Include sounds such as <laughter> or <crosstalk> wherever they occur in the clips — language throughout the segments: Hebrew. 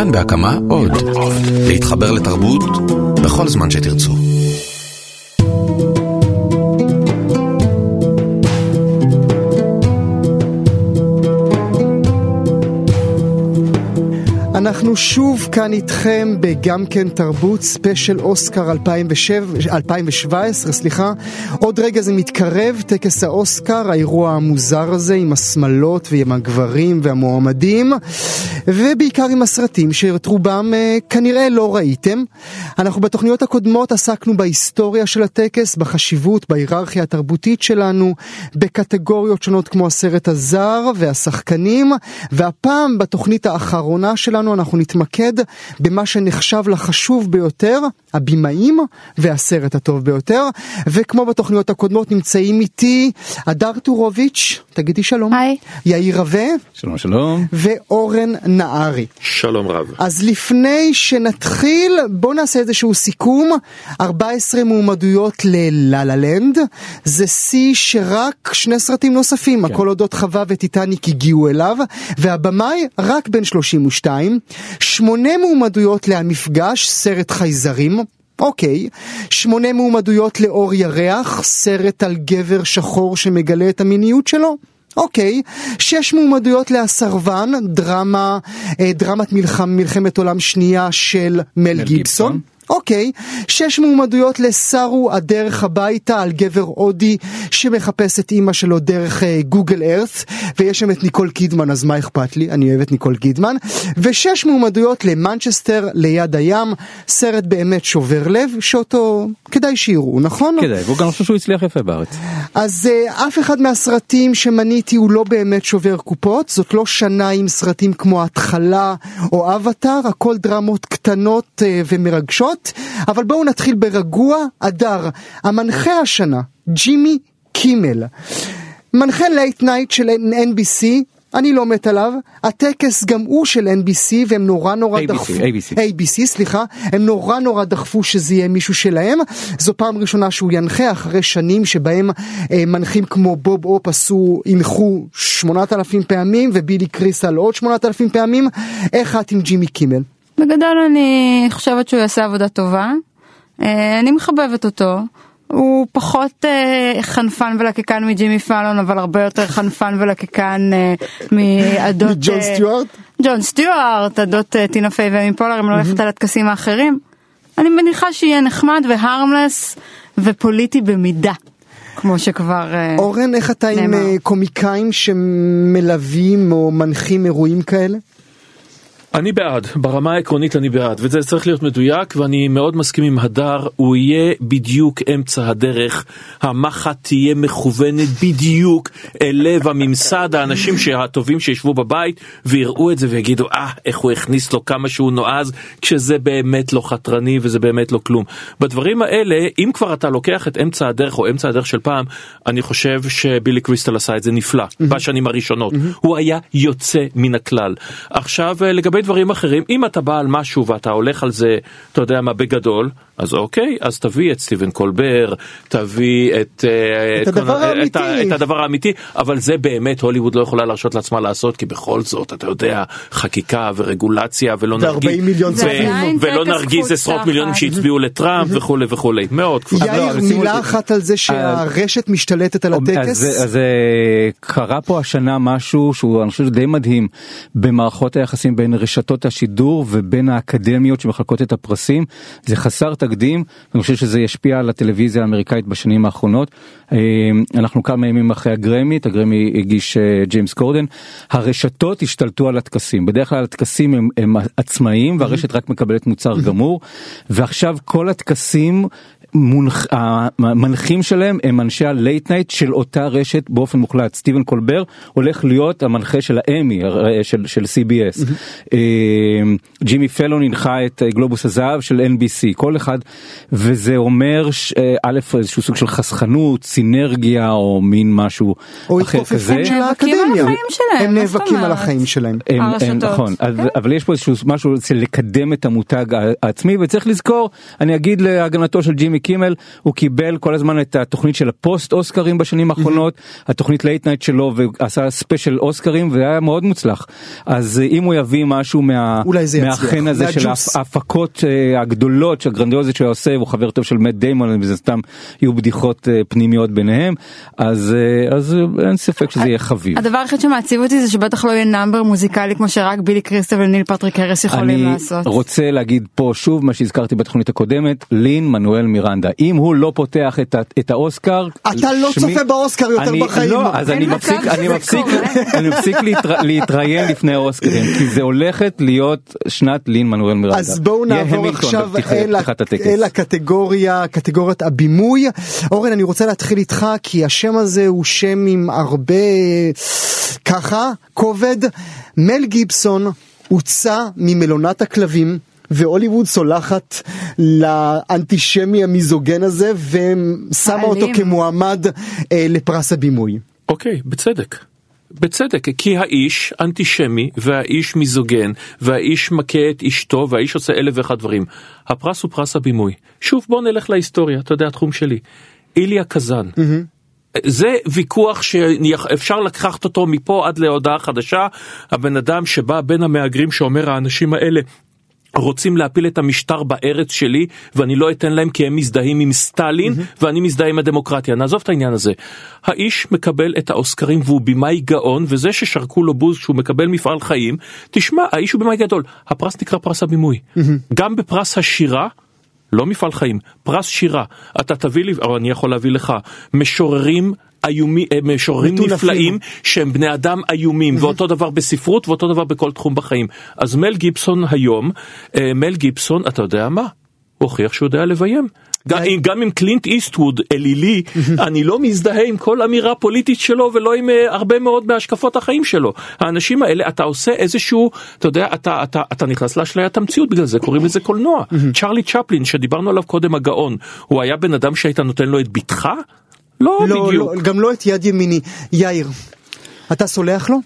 כאן בהקמה עוד. להתחבר לתרבות בכל זמן שתרצו. אנחנו שוב כאן איתכם בגם כן תרבות special אוסקר 2007, 2017, סליחה. עוד רגע זה מתקרב, טקס האוסקר, האירוע המוזר הזה עם השמלות ועם הגברים והמועמדים, ובעיקר עם הסרטים שאת רובם אה, כנראה לא ראיתם. אנחנו בתוכניות הקודמות עסקנו בהיסטוריה של הטקס, בחשיבות, בהיררכיה התרבותית שלנו, בקטגוריות שונות כמו הסרט הזר והשחקנים, והפעם בתוכנית האחרונה שלנו אנחנו נתמקד במה שנחשב לחשוב ביותר, הבמאים והסרט הטוב ביותר, וכמו בתוכניות הקודמות נמצאים איתי הדר טורוביץ', תגידי שלום. היי. יאיר רווה. שלום שלום. ואורן נהרי. שלום רב. אז לפני שנתחיל, בואו נעשה איזשהו סיכום. 14 מועמדויות ללה לה לנד, זה שיא שרק שני סרטים נוספים, כן. הכל אודות חווה וטיטניק הגיעו אליו, והבמאי רק בן 32. שמונה מועמדויות להמפגש, סרט חייזרים. אוקיי, שמונה מועמדויות לאור ירח, סרט על גבר שחור שמגלה את המיניות שלו. אוקיי, שש מועמדויות להסרבן, דרמה, אה, דרמת מלחמת עולם שנייה של מל, מל גיבסון. אוקיי, שש מועמדויות לסארו הדרך הביתה על גבר הודי שמחפש את אימא שלו דרך אה, גוגל ארת ויש שם את ניקול קידמן אז מה אכפת לי, אני אוהב את ניקול קידמן ושש מועמדויות למנצ'סטר ליד הים, סרט באמת שובר לב שאותו כדאי שיראו, נכון? כדאי, והוא גם חושב שהוא הצליח יפה בארץ. אז אה, אף אחד מהסרטים שמניתי הוא לא באמת שובר קופות, זאת לא שנה עם סרטים כמו התחלה או אבטאר, הכל דרמות קטנות אה, ומרגשות. אבל בואו נתחיל ברגוע, אדר, המנחה השנה, ג'ימי קימל. מנחה late night של NBC, אני לא מת עליו, הטקס גם הוא של NBC והם נורא נורא ABC, דחפו, ABC. ABC סליחה, הם נורא נורא דחפו שזה יהיה מישהו שלהם, זו פעם ראשונה שהוא ינחה אחרי שנים שבהם אה, מנחים כמו בוב אופ עשו, הנחו 8,000 פעמים ובילי קריסל עוד 8,000 פעמים, איך את עם ג'ימי קימל? בגדול אני חושבת שהוא יעשה עבודה טובה, אה, אני מחבבת אותו. הוא פחות אה, חנפן ולקקן מג'ימי פאלון אבל הרבה יותר חנפן ולקקן אה, מעדות ג'ון אה, סטיוארט? ג'ון סטיוארט, עדות אה, טינה פיי ואמי פולר אם לא הולכת על הטקסים האחרים. אני מניחה שיהיה נחמד והרמלס ופוליטי במידה. כמו שכבר אה, אורן, איך אתה עם נאמר. אה, קומיקאים שמלווים או מנחים אירועים כאלה? אני בעד, ברמה העקרונית אני בעד, וזה צריך להיות מדויק, ואני מאוד מסכים עם הדר, הוא יהיה בדיוק אמצע הדרך, המחט תהיה מכוונת בדיוק אל לב הממסד, האנשים הטובים שישבו בבית ויראו את זה ויגידו, אה, איך הוא הכניס לו כמה שהוא נועז, כשזה באמת לא חתרני וזה באמת לא כלום. בדברים האלה, אם כבר אתה לוקח את אמצע הדרך או אמצע הדרך של פעם, אני חושב שבילי קריסטל עשה את זה נפלא, בשנים הראשונות. הוא היה יוצא מן הכלל. עכשיו לגבי דברים אחרים, אם אתה בא על משהו ואתה הולך על זה, אתה יודע מה, בגדול, אז אוקיי, אז תביא את סטיבן קולבר, תביא את, אה, את הדבר כל- האמיתי. את, את הדבר האמיתי, אבל זה באמת הוליווד לא יכולה להרשות לעצמה לעשות, כי בכל זאת, אתה יודע, חקיקה ורגולציה ולא נרגיז, 40 מיליון ו- צופים. ולא נרגיז עשרות. מיליונים שהצביעו לטראמפ וכולי וכולי, מאוד לא, יאיר, מילה אחת על זה שהרשת משתלטת על הטקס? אז אה, קרה פה השנה משהו שהוא אני חושב די מדהים במערכות היחסים בין רשתות השידור ובין האקדמיות שמחלקות את הפרסים. זה חסר תקדים אני חושב שזה ישפיע על הטלוויזיה האמריקאית בשנים האחרונות. אה, אנחנו כמה ימים אחרי הגרמי את הגרמי הגיש אה, ג'יימס קורדן. הרשתות השתלטו על הטקסים. בדרך כלל הטקסים הם, הם עצמאיים והרשת רק מקבלת מוצר גמור. ועכשיו כל הטקסים מונח, המנחים שלהם הם אנשי ה late night של אותה רשת באופן מוחלט סטיבן קולבר הולך להיות המנחה של האמי הר- של, של CBS אה, ג'ימי פלון הנחה את אה, גלובוס הזהב של NBC כל אחד וזה אומר ש- אה, א' איזשהו סוג של חסכנות סינרגיה או מין משהו או אחר כזה. התכופפות של נאבקים על האקדמיה. החיים שלהם, הם נאבקים על? החיים שלהם. הם, הם. נכון, אז, כן. אבל יש פה איזשהו משהו של לקדם את המותג העצמי וצריך לזכור, אני אגיד להגנתו של ג'ימי קימל, הוא קיבל כל הזמן את התוכנית של הפוסט אוסקרים בשנים האחרונות, התוכנית late night שלו ועשה special אוסקרים והיה מאוד מוצלח. אז אה, אם הוא יביא משהו מה, אולי זה יצליח, מהחן הזה של. ההפקות אה, הגדולות הגרנדיוזיות שהוא עושה הוא חבר טוב של מאט דיימון וזה סתם יהיו בדיחות אה, פנימיות ביניהם אז אז אין ספק שזה יהיה חביב. הדבר היחיד שמעציב אותי זה שבטח לא יהיה number מוזיקלי כמו שרק בילי קריסטל וניל פטריק האריס יכולים אני לעשות. רוצה להגיד פה שוב מה שהזכרתי בתוכנית הקודמת לין מנואל מירנדה אם הוא לא פותח את, את האוסקר אתה לא שמי- צופה באוסקר יותר אני, בחיים. לא, אז אני מפסיק, אני מפסיק. אני מפסיק להתר, להתראיין לפני האוסקרים כי זה הולכת להיות שנת לין מנואל מירנדה. אז בואו נעבור עכשיו אל. אל הקטגוריה, קטגוריית הבימוי. אורן, אני רוצה להתחיל איתך, כי השם הזה הוא שם עם הרבה, ככה, כובד. מל גיבסון הוצא ממלונת הכלבים. והוליווד סולחת לאנטישמי המיזוגן הזה ושמה אותו. כמועמד אה, לפרס הבימוי. אוקיי, בצדק. בצדק, כי האיש אנטישמי והאיש מיזוגן והאיש מכה את אשתו והאיש עושה אלף ואחד דברים. הפרס הוא פרס הבימוי. שוב בוא נלך להיסטוריה, אתה יודע התחום שלי. איליה קזאן. זה ויכוח שאפשר לקחת אותו מפה עד להודעה חדשה. הבן אדם שבא בין המהגרים שאומר האנשים האלה רוצים להפיל את המשטר בארץ שלי ואני לא אתן להם כי הם מזדהים עם סטלין ואני מזדהה עם הדמוקרטיה. נעזוב את העניין הזה. האיש מקבל את האוסקרים והוא במאי גאון וזה ששרקו לו בוז שהוא מקבל מפעל חיים, תשמע האיש הוא במאי גדול. הפרס נקרא פרס הבימוי. גם בפרס השירה לא מפעל חיים, פרס שירה. אתה תביא לי, או אני יכול להביא לך, משוררים איומי, אה, משוררים. נפלאים שהם בני אדם איומים, ואותו דבר בספרות ואותו דבר בכל תחום בחיים. אז מל גיבסון היום, אה, מל גיבסון, אתה יודע מה? הוכיח שהוא יודע לביים. גם עם קלינט איסטווד אלילי, אני לא מזדהה עם כל אמירה פוליטית שלו ולא עם אה, הרבה מאוד מהשקפות החיים שלו. האנשים האלה, אתה עושה איזשהו, אתה יודע, אתה, אתה, אתה נכנס לאשליית המציאות, בגלל זה קוראים לזה קולנוע. צ'רלי צ'פלין, שדיברנו עליו קודם, הגאון, הוא היה בן אדם שהיית נותן לו את בתך? לא, לא, בדיוק. לא, גם לא את יד ימיני. יאיר, אתה סולח לו?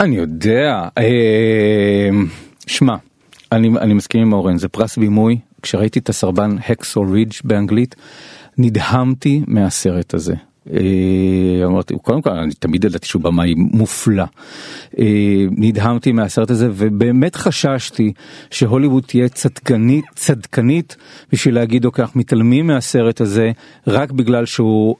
אני יודע, אה, שמע, אני, אני מסכים עם אורן, זה פרס בימוי, כשראיתי את הסרבן הקסו רידג' באנגלית, נדהמתי מהסרט הזה. אה, אמרתי, קודם כל, אני תמיד ידעתי שהוא במאי מופלא. אה, נדהמתי מהסרט הזה, ובאמת חששתי שהוליווד תהיה צדקנית, צדקנית בשביל להגיד, אוקיי, אנחנו מתעלמים מהסרט הזה רק בגלל שהוא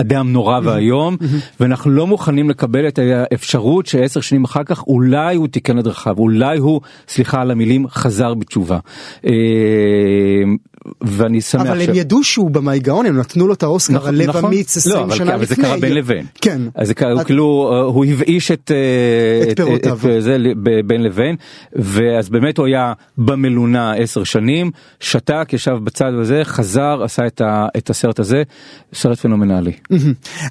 אדם נורא ואיום ואנחנו לא מוכנים לקבל את האפשרות שעשר שנים אחר כך אולי הוא תיקן את דרכיו אולי הוא סליחה על המילים חזר בתשובה. אה, ואני שמח אבל ש- הם ידעו שהוא במאי גאון, הם נתנו לו את האוסקר נכון, על לב נכון. אמיץ 20 לא, אבל- שנה אבל זה לפני. קרה בין לבין. כן. אז זה קרה, את- כאילו אה, הוא הבאיש את, אה, את פירותיו. את זה ב- בין לבין ואז באמת הוא היה במלונה עשר שנים שתק ישב בצד וזה חזר עשה את, ה, את הסרט הזה סרט פנומנלי.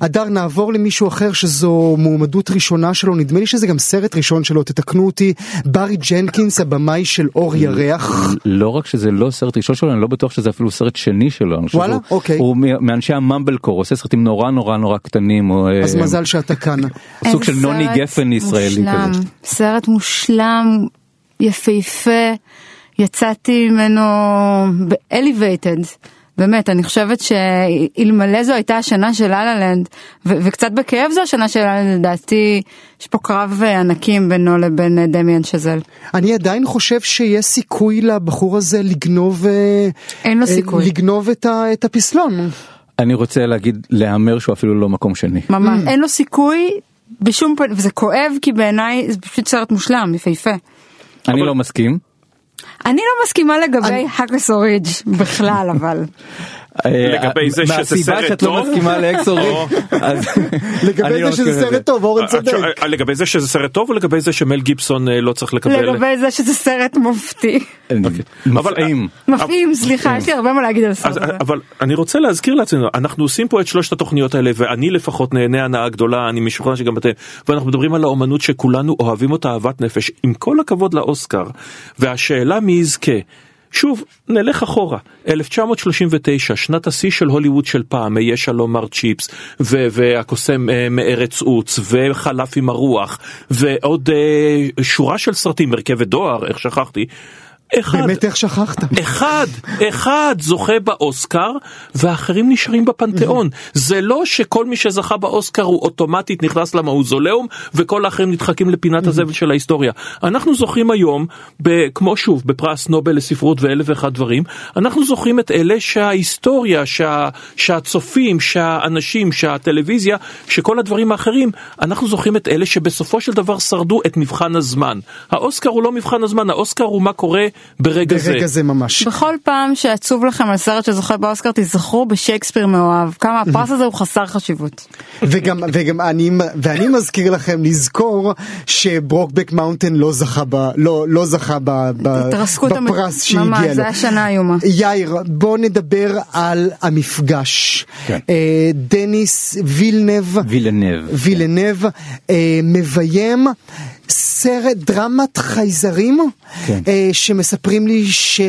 אדר נעבור למישהו אחר שזו מועמדות ראשונה שלו נדמה לי שזה גם סרט ראשון שלו תתקנו אותי ברי ג'נקינס הבמאי של אור ירח. לא רק שזה לא סרט ראשון שלו אני לא בטוח שזה אפילו סרט שני שלו. וואלה? אוקיי. הוא מאנשי הממבל קור עושה סרטים נורא נורא נורא קטנים. הוא, אז אה, מזל שאתה כאן. <laughs> סוג של נוני גפן ישראלי מושלם, כזה. סרט מושלם, יפהפה, יצאתי ממנו ב-elevated. באמת, אני חושבת שאלמלא זו הייתה השנה של לה לנד, וקצת בכאב זו השנה של לה לנד, לדעתי, יש פה קרב אה, ענקים בינו לבין אה, דמיאן שזל. אני עדיין חושב שיש סיכוי לבחור הזה לגנוב אה, אין לו סיכוי. לגנוב את ה- את הפסלון. אני רוצה להגיד להמר שהוא אפילו לא מקום שני. ממש, אין לו סיכוי בשום פנים, וזה כואב כי בעיניי זה פשוט סרט מושלם, יפהפה. אני לא מסכים. אני לא מסכימה לגבי הקסו רידג' בכלל, אבל. <laughs> לגבי זה שזה מהסיבה סרט שאת טוב? לא מסכימה לאקסורי. <laughs> אז לגבי אני לא זה שזה. סרט טוב אורן צודק. עכשיו, אה, לגבי זה שזה סרט טוב או לגבי זה שמל גיבסון אה, לא צריך לקבל? לגבי זה שזה סרט מופתי. מפעים. מפעים, סליחה, יש לי הרבה מה להגיד על הסרט הזה. אבל אני רוצה להזכיר לעצמנו, אנחנו עושים פה את שלושת התוכניות האלה, ואני לפחות נהנה הנאה גדולה, אני משוכנע שגם אתם, ואנחנו מדברים על האומנות שכולנו אוהבים אותה אהבת נפש, עם כל הכבוד לאוסקר, והשאלה מי יזכה. שוב, נלך אחורה, 1939, שנת השיא של הוליווד של פעם, היה שלום מר צ'יפס, והקוסם אה, מארץ עוץ, וחלף עם הרוח, ועוד אה, שורה של סרטים, מרכבת דואר, איך שכחתי. אחד. באמת איך שכחת? אחד, אחד זוכה באוסקר ואחרים נשארים בפנתיאון. זה לא שכל מי שזכה באוסקר הוא אוטומטית נכנס למאוזוליאום וכל האחרים נדחקים לפינת הזבל של ההיסטוריה. אנחנו זוכים היום, כמו שוב, בפרס נובל לספרות ואלף ואחד דברים, אנחנו זוכרים את אלה שההיסטוריה, שה, שהצופים, שהאנשים, שהטלוויזיה, שכל הדברים האחרים, אנחנו זוכרים את אלה שבסופו של דבר שרדו את מבחן הזמן. האוסקר הוא לא מבחן הזמן, האוסקר הוא מה קורה ברגע זה. ברגע זה ממש. בכל פעם שעצוב לכם על סרט שזוכה באוסקר תזכרו בשייקספיר מאוהב כמה הפרס הזה הוא חסר חשיבות. וגם, וגם אני, ואני מזכיר לכם לזכור שברוקבק מאונטן לא זכה ב... לא, לא זכה ב, ב, בפרס שהגיע לו. ממש, זה היה שנה איומה. יאיר, בוא נדבר על המפגש. כן. אה, דניס וילנב, וילנב. וילנב אה, מביים סרט דרמת חייזרים כן. אה, שמספרים לי ש...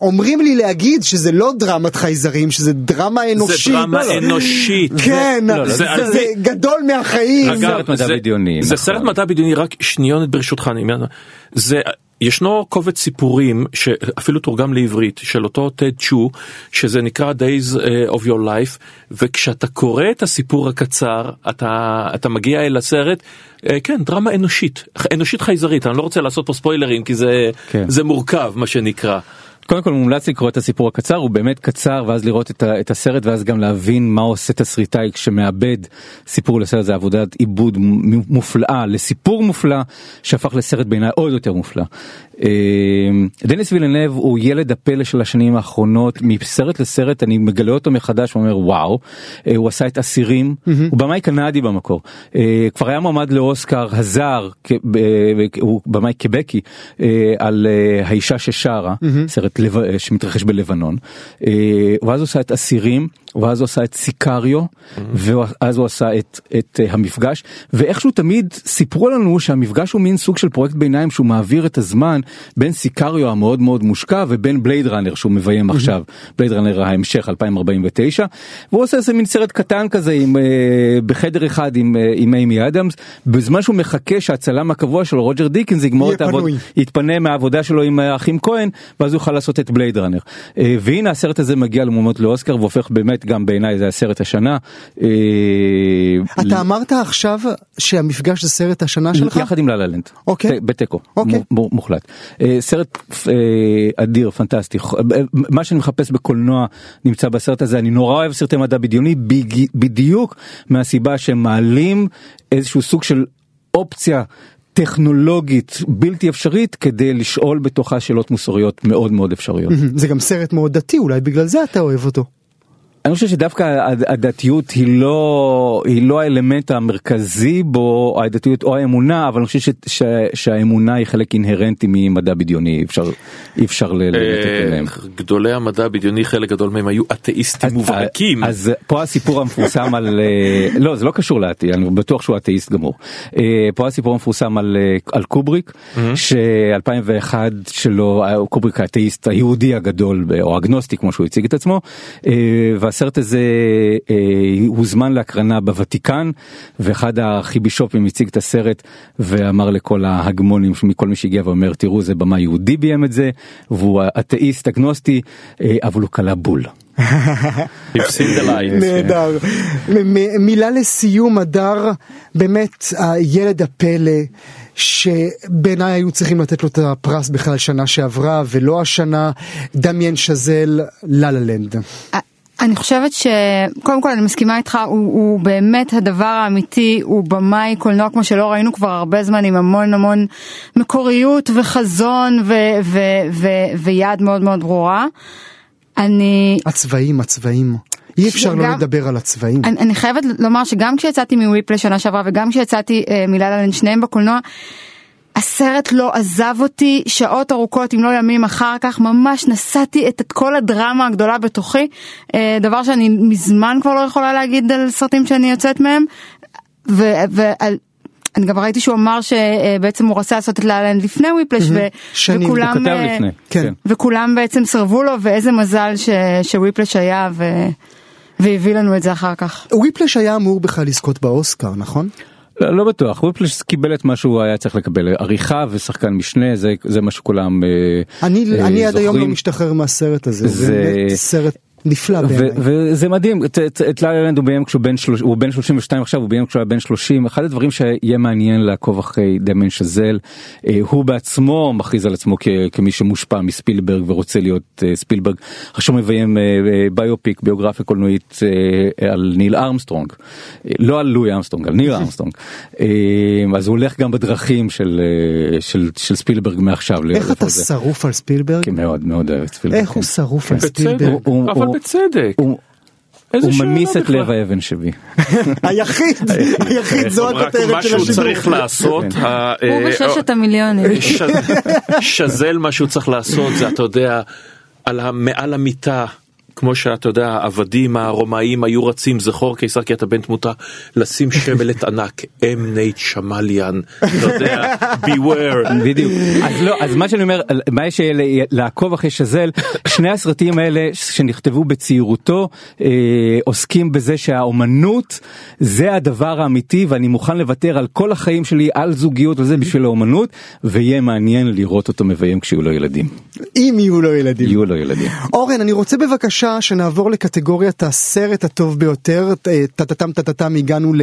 אומרים לי להגיד שזה לא דרמת חייזרים שזה דרמה אנושית. זה דרמה אנושית. כן, לא, לא, זה, זה- זה גדול מהחיים. אגב, סרט מדע זה- בדיוני, זה נכון. סרט מדע בדיוני, רק שניונת ברשותך, אני אומר, זה... ישנו קובץ סיפורים שאפילו תורגם לעברית של אותו טד צ'ו שזה נקרא Days אה, of your life וכשאתה קורא את הסיפור הקצר אתה אתה מגיע אל הסרט אה, כן דרמה אנושית אנושית חייזרית אני לא רוצה לעשות פה ספוילרים כי זה כן. זה מורכב מה שנקרא. קודם כל מומלץ לקרוא את הסיפור הקצר הוא באמת קצר ואז לראות את, ה, את הסרט ואז גם להבין מה עושה תסריטאי כשמאבד סיפור לסרט זה עבודת עיבוד מופלאה לסיפור מופלא שהפך לסרט בעיניי עוד יותר מופלא. אה, דניס וילנב הוא ילד הפלא של השנים האחרונות. מסרט לסרט אני מגלה אותו מחדש ואומר וואו. אה, הוא עשה את אסירים הוא במאי קנדי במקור. אה, כבר היה מועמד לאוסקר הזר הוא במאי קבקי על האישה ששרה סרט לב- אה, שמתרחש בלבנון. אה, ואז הוא עשה את אסירים ואז הוא עשה את סיקריו ואז הוא עשה את, את אה, המפגש. ואיכשהו תמיד סיפרו לנו שהמפגש הוא מין סוג של פרויקט ביניים שהוא מעביר את הזמן בין סיקריו המאוד מאוד מושקע ובין בלייד ראנר שהוא מביים עכשיו. בלייד ראנר ההמשך 2049 והוא עושה איזה מין סרט קטן כזה עם, בחדר אחד עם, עם אימי אדמס. בזמן שהוא מחכה שהצלם הקבוע שלו רוג'ר דיקינס יגמור את העבודה. יתפנה מהעבודה שלו עם האחים כהן ואז הוא יוכל לעשות את בלייד ראנר אה, והנה הסרט הזה מגיע למומות לאוסקר והופך באמת גם בעיניי זה הסרט השנה. אה, אתה אמרת עכשיו שהמפגש זה סרט השנה שלך? יחד עם ללה לנד, אוקיי. בתיקו, אוקיי. מוחלט. אה, סרט אדיר, פנטסטי, מה שאני מחפש בקולנוע נמצא בסרט הזה, אני נורא אוהב סרטי מדע בדיוני בדיוק מהסיבה שהם מעלים איזשהו סוג של אופציה. טכנולוגית בלתי אפשרית כדי לשאול בתוכה שאלות מוסריות מאוד מאוד אפשריות. <laughs> זה גם סרט מאוד דתי אולי בגלל זה אתה אוהב אותו. אני חושב שדווקא הד- הדתיות היא לא היא לא האלמנט המרכזי בו הדתיות או האמונה אבל אני חושב ש, ש, שהאמונה היא חלק אינהרנטי ממדע בדיוני אי אפשר אי אפשר ל- לנתק אליהם. אה, גדולי המדע הבדיוני חלק גדול מהם היו אתאיסטים מובהקים. אז פה הסיפור המפורסם על אה, לא זה לא קשור לאתי אני בטוח שהוא אתאיסט גמור. אה, פה הסיפור המפורסם על על קובריק ש2001 שלו קובריק האתאיסט היהודי הגדול או אגנוסטי כמו שהוא הציג את עצמו והסרט הזה אה, הוזמן להקרנה בוותיקן ואחד הארכיבישופים הציג את הסרט ואמר לכל ההגמונים מכל מי שהגיע ואומר תראו זה במה יהודי ביים את זה והוא אתאיסט אגנוסטי אה, אבל הוא קלע בול. נהדר. מילה לסיום הדר, באמת הילד הפלא. שבעיניי היו צריכים לתת לו את הפרס בכלל שנה שעברה ולא השנה דמיין שזל לה לה לנד. אני חושבת שקודם כל אני מסכימה איתך הוא, הוא באמת הדבר האמיתי הוא במאי קולנוע כמו שלא ראינו כבר הרבה זמן עם המון המון מקוריות וחזון ו, ו, ו, ויעד מאוד מאוד ברורה. אני הצבעים הצבעים אי אפשר לא גם- לדבר על הצבעים. אני, אני חייבת לומר שגם כשיצאתי מוויפלי שנה שעברה וגם כשיצאתי אה, מלה שניהם בקולנוע. הסרט לא עזב אותי שעות ארוכות אם לא ימים אחר כך ממש נשאתי את, כל הדרמה הגדולה בתוכי אה, דבר שאני מזמן כבר לא יכולה להגיד על סרטים שאני יוצאת מהם. ו, ועל, אני גם ראיתי שהוא אמר שבעצם הוא רצה לעשות את לאלנד לפני וויפלש הוא וכולם לפני. כן. וכולם בעצם סרבו לו ואיזה מזל ש, שוויפלש היה ו, והביא לנו את זה אחר כך. וויפלש היה אמור בכלל לזכות באוסקר נכון? לא, לא בטוח, וויפלש קיבל את מה שהוא היה צריך לקבל, עריכה ושחקן משנה, זה, זה מה שכולם אה, אני, אה, אני עד היום לא זוכרים. משתחרר מהסרט הזה, זה זה- באמת סרט נפלא בעיניי. וזה מדהים, את- את- את לה לה הוא ביים כשהוא בן שלוש- הוא בן 32 עכשיו, הוא ביים כשהוא היה בן 30, אחד הדברים שיהיה מעניין לעקוב אחרי דמיין שזל, אה, הוא בעצמו מכריז על עצמו כ- כמי שמושפע מספילברג ורוצה להיות אה, ספילברג, עכשיו הוא מביים אה, אה, biopic, ביוגרפיה קולנועית אה, על ניל ארמסטרונג, אה, לא על לואי ארמסטרונג, על ניל <laughs> ארמסטרונג, אה, אז הוא הולך גם בדרכים של אה, של- של ספילברג מעכשיו. איך אתה. שרוף על ספילברג? כן, מאוד מאוד אוהב את ספילברג. איך הוא כן. שרוף על בצדק, ספילברג? בצדק. הוא- הוא ממיס את? לב האבן שבי. <laughs> היחיד, <laughs> היחיד, זו רק הכותרת מה של שהוא השידור. צריך לעשות, כן. הוא אה, בששת המיליונים. <laughs> ש- שזל מה שהוא צריך לעשות זה אתה יודע מעל המיטה. כמו שאתה יודע, העבדים הרומאים היו רצים זכור קיסר כי אתה בן תמותה, לשים שמלת ענק, אם נייט שמליאן, אתה יודע, beware. בדיוק. אז לא, אז מה שאני אומר, מה יש לעקוב אחרי שזל, שני הסרטים האלה שנכתבו בצעירותו, אה, עוסקים בזה שהאומנות זה הדבר האמיתי ואני מוכן לוותר על כל החיים שלי, על זוגיות וזה בשביל האומנות, ויהיה מעניין לראות אותו מביים כשיהיו לו ילדים. אם יהיו לו ילדים. יהיו לו ילדים. אורן, אני רוצה בבקשה שנעבור לקטגוריית הסרט הטוב ביותר, אה, טטטם טטטם הגענו ל...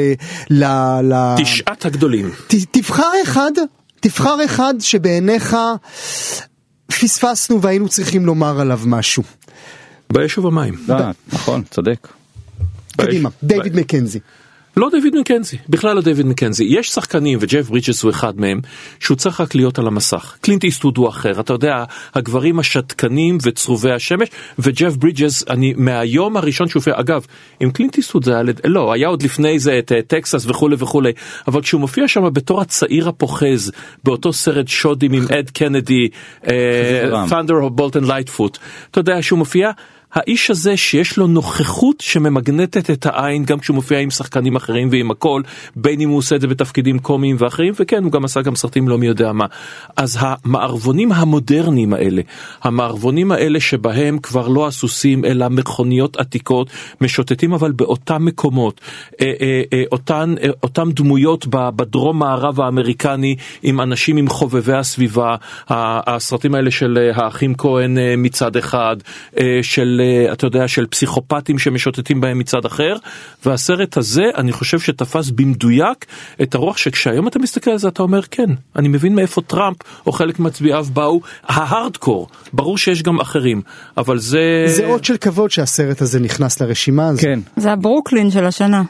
ל... ל... תשעת הגדולים. ת, תבחר אחד, תבחר אחד שבעיניך פספסנו והיינו צריכים לומר עליו משהו. באש ובמים. אה, נכון, צודק. קדימה, דיוויד מקנזי. לא דיוויד מקנזי, בכלל לא דיוויד מקנזי. יש שחקנים, וג'ף ברידג'ס הוא אחד מהם, שהוא צריך רק להיות על המסך. קלינט איסטווד הוא אחר, אתה יודע, הגברים השתקנים וצרובי השמש, וג'ף ברידג'ס, אני, מהיום הראשון שהוא הופיע, אגב, עם קלינט איסטווד זה היה, לא, היה עוד לפני זה את אה, טקסס וכולי וכולי, אבל כשהוא מופיע שם בתור הצעיר הפוחז, באותו סרט שודים עם אד קנדי. Thunder of Bolton Lightfoot, אתה יודע שהוא מופיע, האיש הזה שיש לו נוכחות שממגנטת את העין גם כשהוא מופיע עם שחקנים אחרים ועם הכל, בין אם הוא עושה את זה בתפקידים קומיים ואחרים, וכן, הוא גם עשה גם סרטים לא מי יודע מה. אז המערבונים המודרניים האלה, המערבונים האלה שבהם כבר לא הסוסים אלא מכוניות עתיקות, משוטטים אבל באותם מקומות, אה, אה, אה, אותן, אה, אותם דמויות בדרום מערב האמריקני עם אנשים עם חובבי הסביבה, הסרטים האלה של אה, האחים כהן אה, מצד אחד, אה, של, אה, אתה יודע, של פסיכופטים שמשוטטים בהם מצד אחר, והסרט הזה, אני חושב שתפס במדויק את הרוח שכשהיום אתה מסתכל על זה אתה אומר, כן, אני מבין מאיפה טראמפ או חלק מצביעיו באו, ההארדקור, ברור שיש גם אחרים, אבל זה... זה אות של כבוד שהסרט הזה נכנס לרשימה הזו. כן. זה הברוקלין של השנה.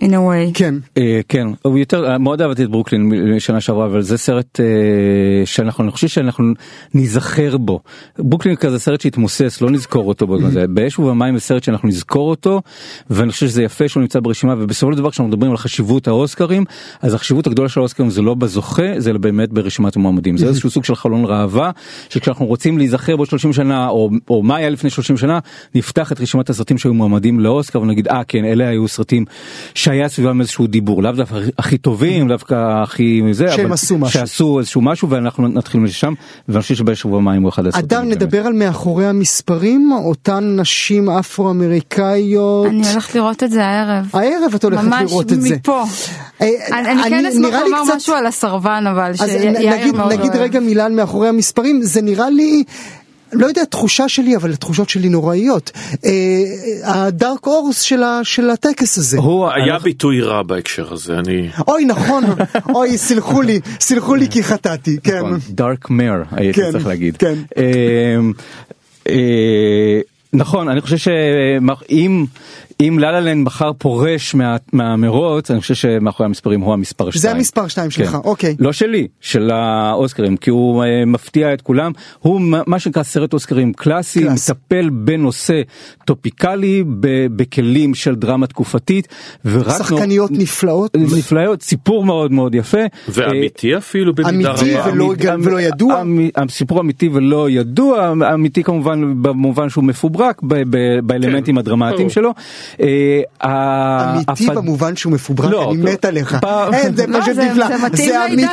In a way. כן. אה, כן, הוא יותר, מאוד אהבתי את ברוקלין משנה שעברה, אבל זה סרט אה, שאנחנו, אני חושב שאנחנו ניזכר בו. ברוקלין כזה סרט שהתמוסס, לא נזכור אותו בזמן הזה. באש ובמים זה סרט שאנחנו נזכור אותו, ואני חושב שזה יפה שהוא נמצא ברשימה, ובסופו של דבר כשאנחנו מדברים על חשיבות האוסקרים, אז החשיבות הגדולה של האוסקרים זה לא בזוכה, זה באמת ברשימת המועמדים. זה איזשהו סוג של חלון ראווה, שכשאנחנו רוצים להיזכר בעוד 30 שנה, או, או מה היה לפני 30 שנה, נפתח את רשימת הסרטים שהיו מועמדים לאוסקר ונגיד, אה כן, אלה היו סרטים שהיה סביבם איזשהו דיבור, לאו דווקא הכי טובים, דווקא הכי זה, שהם אבל עשו משהו. שעשו איזשהו משהו ואנחנו נתחיל משם, ואני חושב שבשבוע מים הוא אחד הסרטים. אדר, באמת. נדבר על מאחורי המספרים, אותן נשים אפרו-אמריקאיות. אני הולכת לראות את זה הערב. הערב את הולכת ממש לראות את זה. מפה. אה, אני אני כן אשמח לומר קצת- משהו על הסרבן אבל, שיאיר נגיד, מאוד נגיד אוהב. רגע מילה על מאחורי המספרים, זה נראה לי... לא יודע, תחושה שלי, אבל התחושות שלי נוראיות. אה, הדארק אורס של, הטקס הזה. הוא היה ביטוי רע בהקשר הזה, אני... אוי, נכון, <laughs> אוי, סלחו לי, סלחו לי כי חטאתי, כן. דארק מר הייתי צריך להגיד. כן. אה, נכון אני חושב שאם אם לה-לה לנד מחר פורש מה- מהמרוץ אני חושב שמאחורי המספרים הוא המספר 2. זה המספר שתיים שלך, אוקיי. לא שלי של האוסקרים כי הוא אה, מפתיע את כולם הוא מה- שנקרא סרט אוסקרים קלאסי קלאסי. מטפל בנושא topical-י ב- בכלים של דרמה תקופתית ורק נו- שחקניות נפלאות. נפלאות סיפור מאוד מאוד יפה. אה, ואמיתי אפילו במידה אמיתי רבה. ולא- אמ- ולא ידוע? אמ- הסיפור אמיתי ולא ידוע, אמיתי כמובן במובן שהוא מפוברק ב- ב- באלמנטים כן, הדרמטיים. שלו. אה, אמיתי במובן שהוא מפוברק, לא, אני. מת עליך. אין, זה לא, פשוט זה- נפלא. זה זה אמיתי.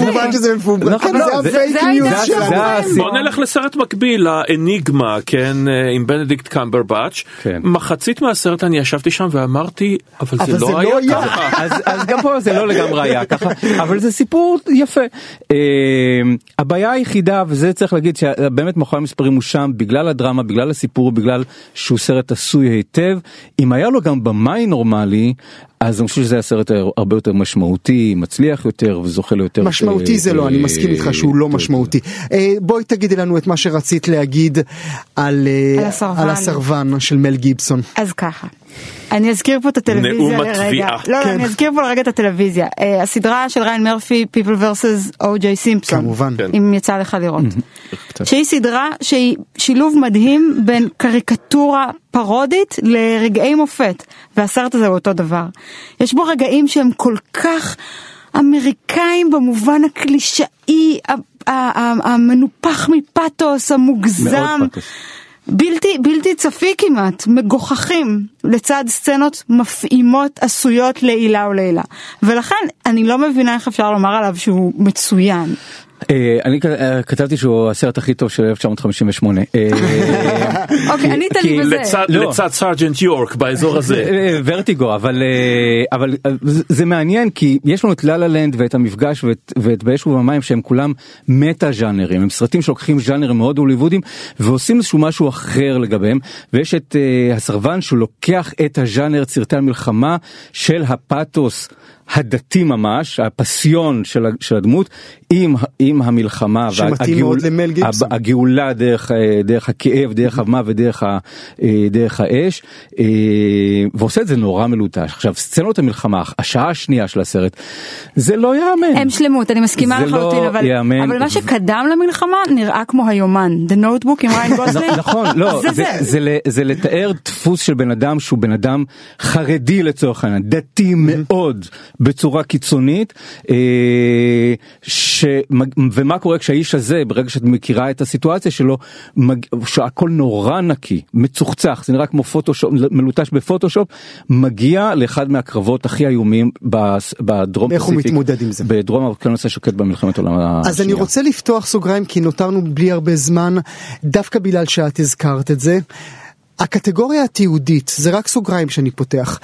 במובן שזה מפוברק. נכון, זה לא, זה- הפייק זה ניוז שלנו. זה. בוא נלך לסרט מקביל, האניגמה, כן, אה, עם בנדיקט קמברבץ'. כן. מחצית מהסרט אני ישבתי שם ואמרתי, אבל זה זה לא לא היה. ככה. <laughs> אז, אז גם פה זה לא לגמרי היה ככה, אבל זה סיפור יפה. הבעיה היחידה, וזה צריך להגיד שבאמת מאחורי המספרים הוא שם בגלל הדרמה, בגלל הסיפור, בגלל שהוא סרט עשוי היטב. אם היה לו גם במאי נורמלי, אז אני חושב שזה היה סרט הרבה יותר משמעותי, מצליח יותר וזוכה ליותר. משמעותי זה לא, אני מסכים איתך שהוא לא משמעותי. אה, בואי תגידי לנו את מה שרצית להגיד על אה, על הסרבן. על הסרבן של מל גיבסון. אז ככה, אני אזכיר פה את הטלוויזיה נאום לרגע. התביעה. לא, לא, כן. אני אזכיר פה לרגע את הטלוויזיה. אה, הסדרה של ריין מרפי, People vs. או.ג'יי סימפסון. כמובן. כן. אם יצא לך לראות. <laughs> שהיא סדרה שהיא שילוב מדהים בין קריקטורה פרודית לרגעי מופת. והסרט הזה הוא אותו דבר. יש בו רגעים שהם כל כך אמריקאים במובן הקלישאי, המנופח מפתוס, המוגזם. מאוד פתוס. בלתי, בלתי צפי כמעט, מגוחכים, לצד סצנות מפעימות עשויות לעילה ולעילה. ולכן אני לא מבינה איך אפשר לומר עליו שהוא מצוין. אה, אני אה, כתבתי שהוא הסרט הכי טוב של 1958. <laughs> אוקיי, ענית לי בזה. לצד- לא. לצד סרג'נט יורק באזור הזה. ורטיגו אבל אה, אבל אה, זה- מעניין כי יש לנו את לה לה לנד ואת המפגש ואת, ואת באש ובמים שהם כולם מטה ז'אנרים הם סרטים שלוקחים ז'אנרים מאוד הוליוודים ועושים איזשהו משהו אחר לגביהם ויש את אה, הסרבן שהוא לוקח את הז'אנר סרטי המלחמה של הפאתוס. הדתי ממש, הפסיון של, של הדמות עם, עם המלחמה שמתאים מאוד למל גיבסון. הב- הגאולה דרך, אה, דרך הכאב, דרך המוות, דרך, ה- אה, דרך האש, אה, ועושה את זה נורא מלוטש. עכשיו, סצנות המלחמה, השעה השנייה של הסרט, זה לא ייאמן. הם שלמות, אני מסכימה לחלוטין, לא אבל, ייאמן. אבל מה שקדם למלחמה נראה כמו היומן, The Notebook עם ריאן <laughs> גוסלינג. נכון, לא, זה זה, זה. זה, זה לתאר דפוס של בן אדם שהוא בן אדם חרדי לצורך העניין, דתי מאוד בצורה קיצונית, אה, שמג- ומה קורה כשהאיש הזה, ברגע שאת מכירה את הסיטואציה שלו, מג- שהכל נורא נקי, מצוחצח, זה נראה כמו פוטושופ, מלוטש בפוטושופ, מגיע לאחד מהקרבות הכי איומים בדרום איך הוא פסיפיק, מתמודד עם זה? בדרום האוקיינוס השוקט במלחמת העולם השנייה. אז אני רוצה לפתוח סוגריים כי נותרנו בלי הרבה זמן, דווקא בגלל שאת הזכרת את זה. הקטגוריה התיעודית, זה רק סוגריים שאני פותח.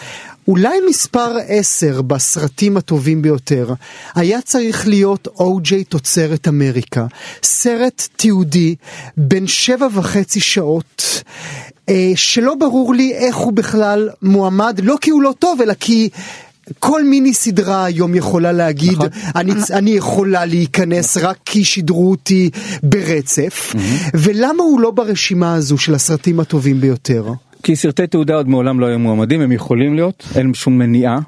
אולי מספר 10 בסרטים הטובים ביותר היה צריך להיות או.ג'יי תוצרת אמריקה. סרט תיעודי בן שבע וחצי שעות, אה, שלא ברור לי איך הוא בכלל מועמד, לא כי הוא לא טוב, אלא כי... כל מיני סדרה היום יכולה להגיד, נכון. אני, אני יכולה להיכנס רק כי שידרו אותי ברצף, ולמה הוא לא ברשימה הזו של הסרטים הטובים ביותר? כי סרטי תעודה עוד מעולם לא היו מועמדים, הם יכולים להיות, אין שום מניעה.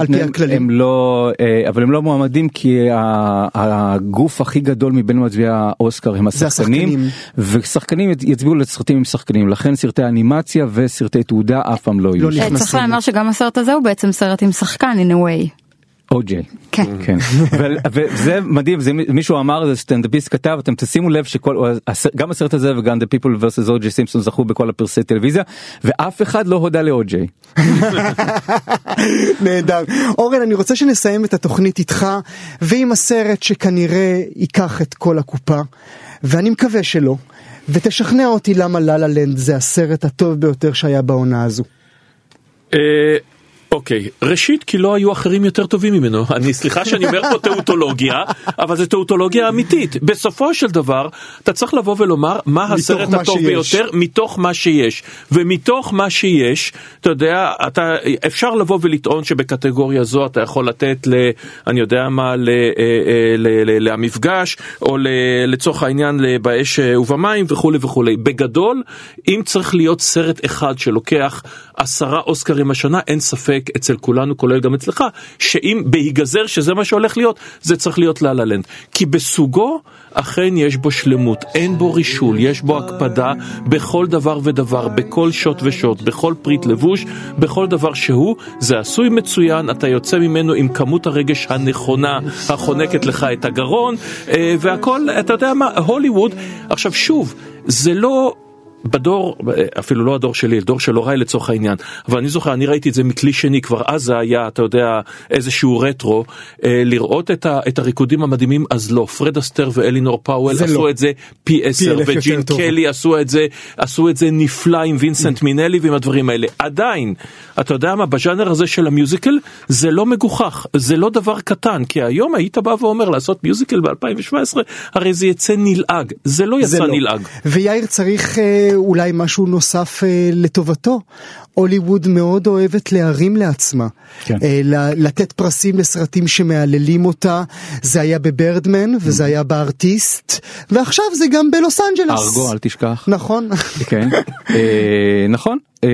על פי הכללים. הם לא, אה, אבל הם לא מועמדים כי ה- הגוף הכי גדול מבין מצביעי האוסקר הם השחקנים. ושחקנים יצביעו לסרטים עם שחקנים, לכן סרטי אנימציה וסרטי תעודה אף פעם לא יהיו. לא שם. אה. צריך להאמר שגם הסרט הזה הוא בעצם סרט עם שחקן in a way. או.ג'יי. כן. כן, וזה מדהים, זה מישהו אמר, זה סטנדאפיסט כתב, אתם תשימו לב שכל, גם הסרט הזה וגם The People vs. O.J. סימפסון זכו בכל הפרסי טלוויזיה, ואף אחד לא הודה לאו.ג'יי. <laughs> נהדר. אורן, אני רוצה שנסיים את התוכנית איתך, ועם הסרט שכנראה ייקח את כל הקופה, ואני מקווה שלא, ותשכנע אותי למה לה לה לנד זה הסרט הטוב ביותר שהיה בעונה הזו. אוקיי, ראשית כי לא היו אחרים יותר טובים ממנו, אני סליחה שאני אומר פה טאוטולוגיה, אבל זה טאוטולוגיה אמיתית. בסופו של דבר, אתה צריך לבוא ולומר מה הסרט מה הטוב שיש. ביותר מתוך מה שיש. ומתוך מה שיש, אתה יודע, אתה, אפשר לבוא ולטעון שבקטגוריה זו אתה יכול לתת ל... אני יודע מה, ל, אה, אה, ל, ל, למפגש, או ל, לצורך העניין ל- באש אה, ובמים וכולי וכולי. בגדול, אם צריך להיות סרט אחד שלוקח עשרה אוסקרים השנה, אין ספק אצל כולנו, כולל גם אצלך, שאם בהיגזר שזה מה שהולך להיות, זה צריך להיות לה לה לנד. כי בסוגו, אכן יש בו שלמות, אין בו רישול, יש בו הקפדה בכל דבר ודבר, בכל שוט ושוט, בכל פריט לבוש, בכל דבר שהוא, זה עשוי מצוין, אתה יוצא ממנו עם כמות הרגש הנכונה, החונקת לך את הגרון, אה, והכל, אתה יודע מה, הוליווד, עכשיו שוב, זה לא... בדור, אפילו לא הדור שלי, דור של הוריי לצורך העניין, אבל אני זוכר, אני ראיתי את זה מכלי שני, כבר אז זה היה, אתה יודע, איזשהו רטרו, אה, לראות את, ה, את הריקודים המדהימים, אז לא, פרד אסטייר ואלינור פאוול זה עשו לא. את זה פי עשר, וג'ין. קלי עשו את זה, עשו את זה נפלא עם וינסנט מינלי ועם הדברים האלה. עדיין, אתה יודע מה, בז'אנר הזה של המיוזיקל, זה לא מגוחך, זה לא דבר קטן, כי היום היית בא ואומר לעשות מיוזיקל ב-2017, הרי זה יצא נלעג, זה לא זה יצא לא. נלעג. ויאיר צריך אה, אולי משהו נוסף אה, לטובתו. הוליווד מאוד אוהבת להרים לעצמה. כן. אה, לתת פרסים לסרטים שמהללים אותה. זה היה בברדמן וזה היה בארטיסט, ועכשיו זה גם בלוס אנג'לס. ארגו אל תשכח. נכון. כן, <laughs> אה, נכון. אה,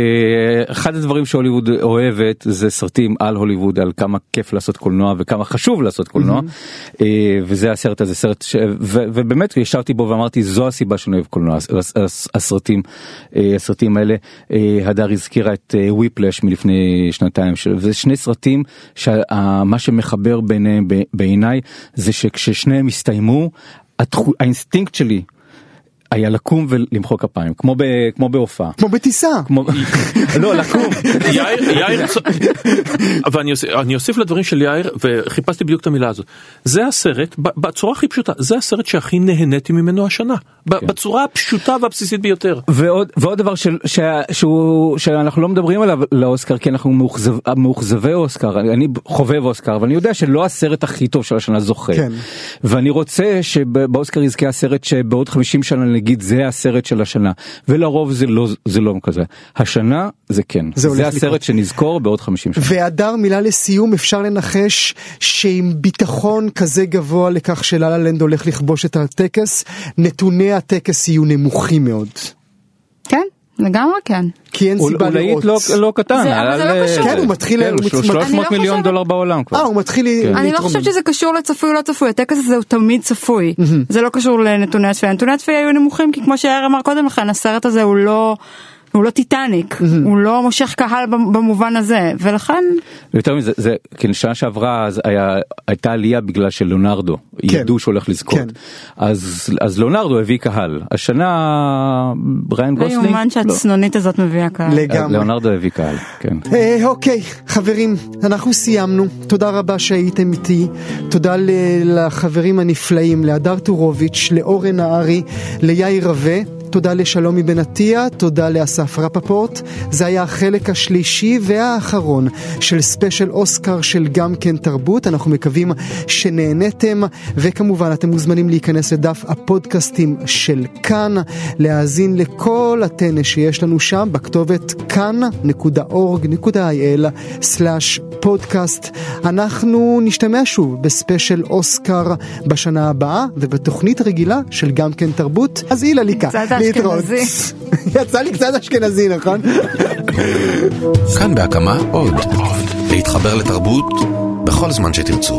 אחד הדברים שהוליווד אוהבת זה סרטים על הוליווד על כמה כיף לעשות קולנוע וכמה חשוב לעשות קולנוע. אה, וזה הסרט הזה סרט ש... ובאמת ישבתי בו ואמרתי זו הסיבה שאני אוהב קולנוע. הס- הס- הס- הסרטים אה, הסרטים האלה הדר הזכירה את וויפלש מלפני שנתיים. ש- וזה שני סרטים שמה שמחבר ביניהם בעיניי זה שכששניהם הסתיימו האינסטינקט שלי. היה לקום ולמחוא כפיים כמו ב, כמו בהופעה. כמו בטיסה. כמו <laughs> לא לקום יאיר, יאיר, ואני אוסיף, אני אוסיף לדברים של יאיר, וחיפשתי בדיוק את המילה הזאת. זה הסרט, ב- בצורה הכי פשוטה, זה הסרט שהכי נהניתי ממנו השנה. ב- בצורה הפשוטה והבסיסית ביותר. ועוד ועוד דבר של, ש, שהוא שאנחנו לא מדברים עליו לאוסקר כי אנחנו מאוכזב, מאוכזבי אוסקר אני, אני חובב אוסקר אבל אני יודע שלא הסרט הכי טוב של השנה זוכה כן. ואני רוצה שבאוסקר יזכה הסרט שבעוד 50 שנה נגיד זה הסרט של השנה ולרוב זה לא זה לא כזה השנה זה כן זה זה, הסרט לקרות. שנזכור בעוד 50 שנה. והדר מילה לסיום אפשר לנחש שעם ביטחון כזה גבוה לכך שלה לה לנד הולך לכבוש את הטקס נתוני הטקס יהיו נמוכים מאוד. לגמרי כן. כי אין סיבה לראות. לא, לא קטן, זה- אבל זה לא קשור. כן, הוא מתחיל- כן, הוא הוא מצ- 300 אני לא מיליון דולר בעולם כבר. אה הוא מתחיל כן. אני לא להתרומם. חושבת שזה קשור לצפוי או לא צפוי, הטקס הזה הוא תמיד צפוי. זה לא קשור לנתוני הצפייה, נתוני הצפייה היו נמוכים כי כמו שיאיר אמר קודם לכן, הסרט הזה הוא לא... הוא לא טיטניק, הוא לא מושך קהל במ- במובן הזה, ולכן יותר מזה, זה, כן, שנה שעברה אז היה, הייתה עלייה בגלל שלאונרדו, כן. ידעו שהולך לזכות. כן. אז, אז לאונרדו הביא קהל. השנה ריאן לא גוסלינג, יאומן שהצנונית הזאת מביאה קהל. לגמרי. לאונרדו הביא קהל, כן. אה, אוקיי, חברים, אנחנו סיימנו. תודה רבה שהייתם איתי. תודה ל- לחברים הנפלאים, להדר טורוביץ', לאורן נהרי, ליאיר רווה. תודה לשלומי בן עטיה, תודה לאסף רפפורט. זה היה החלק השלישי והאחרון של ספיישל אוסקר של גם כן תרבות. אנחנו מקווים שנהנתם, וכמובן אתם מוזמנים להיכנס לדף הפודקאסטים של כאן, להאזין לכל הטנא שיש לנו שם בכתובת כאן.org.il/podcast. אנחנו נשתמע שוב בספיישל אוסקר בשנה הבאה ובתוכנית רגילה של גם כן תרבות. אז אילה ליקה, להתראות. אשכנזי. <laughs> יצא לי קצת אשכנזי, נכון? כאן בהקמה עוד. להתחבר לתרבות בכל זמן שתרצו.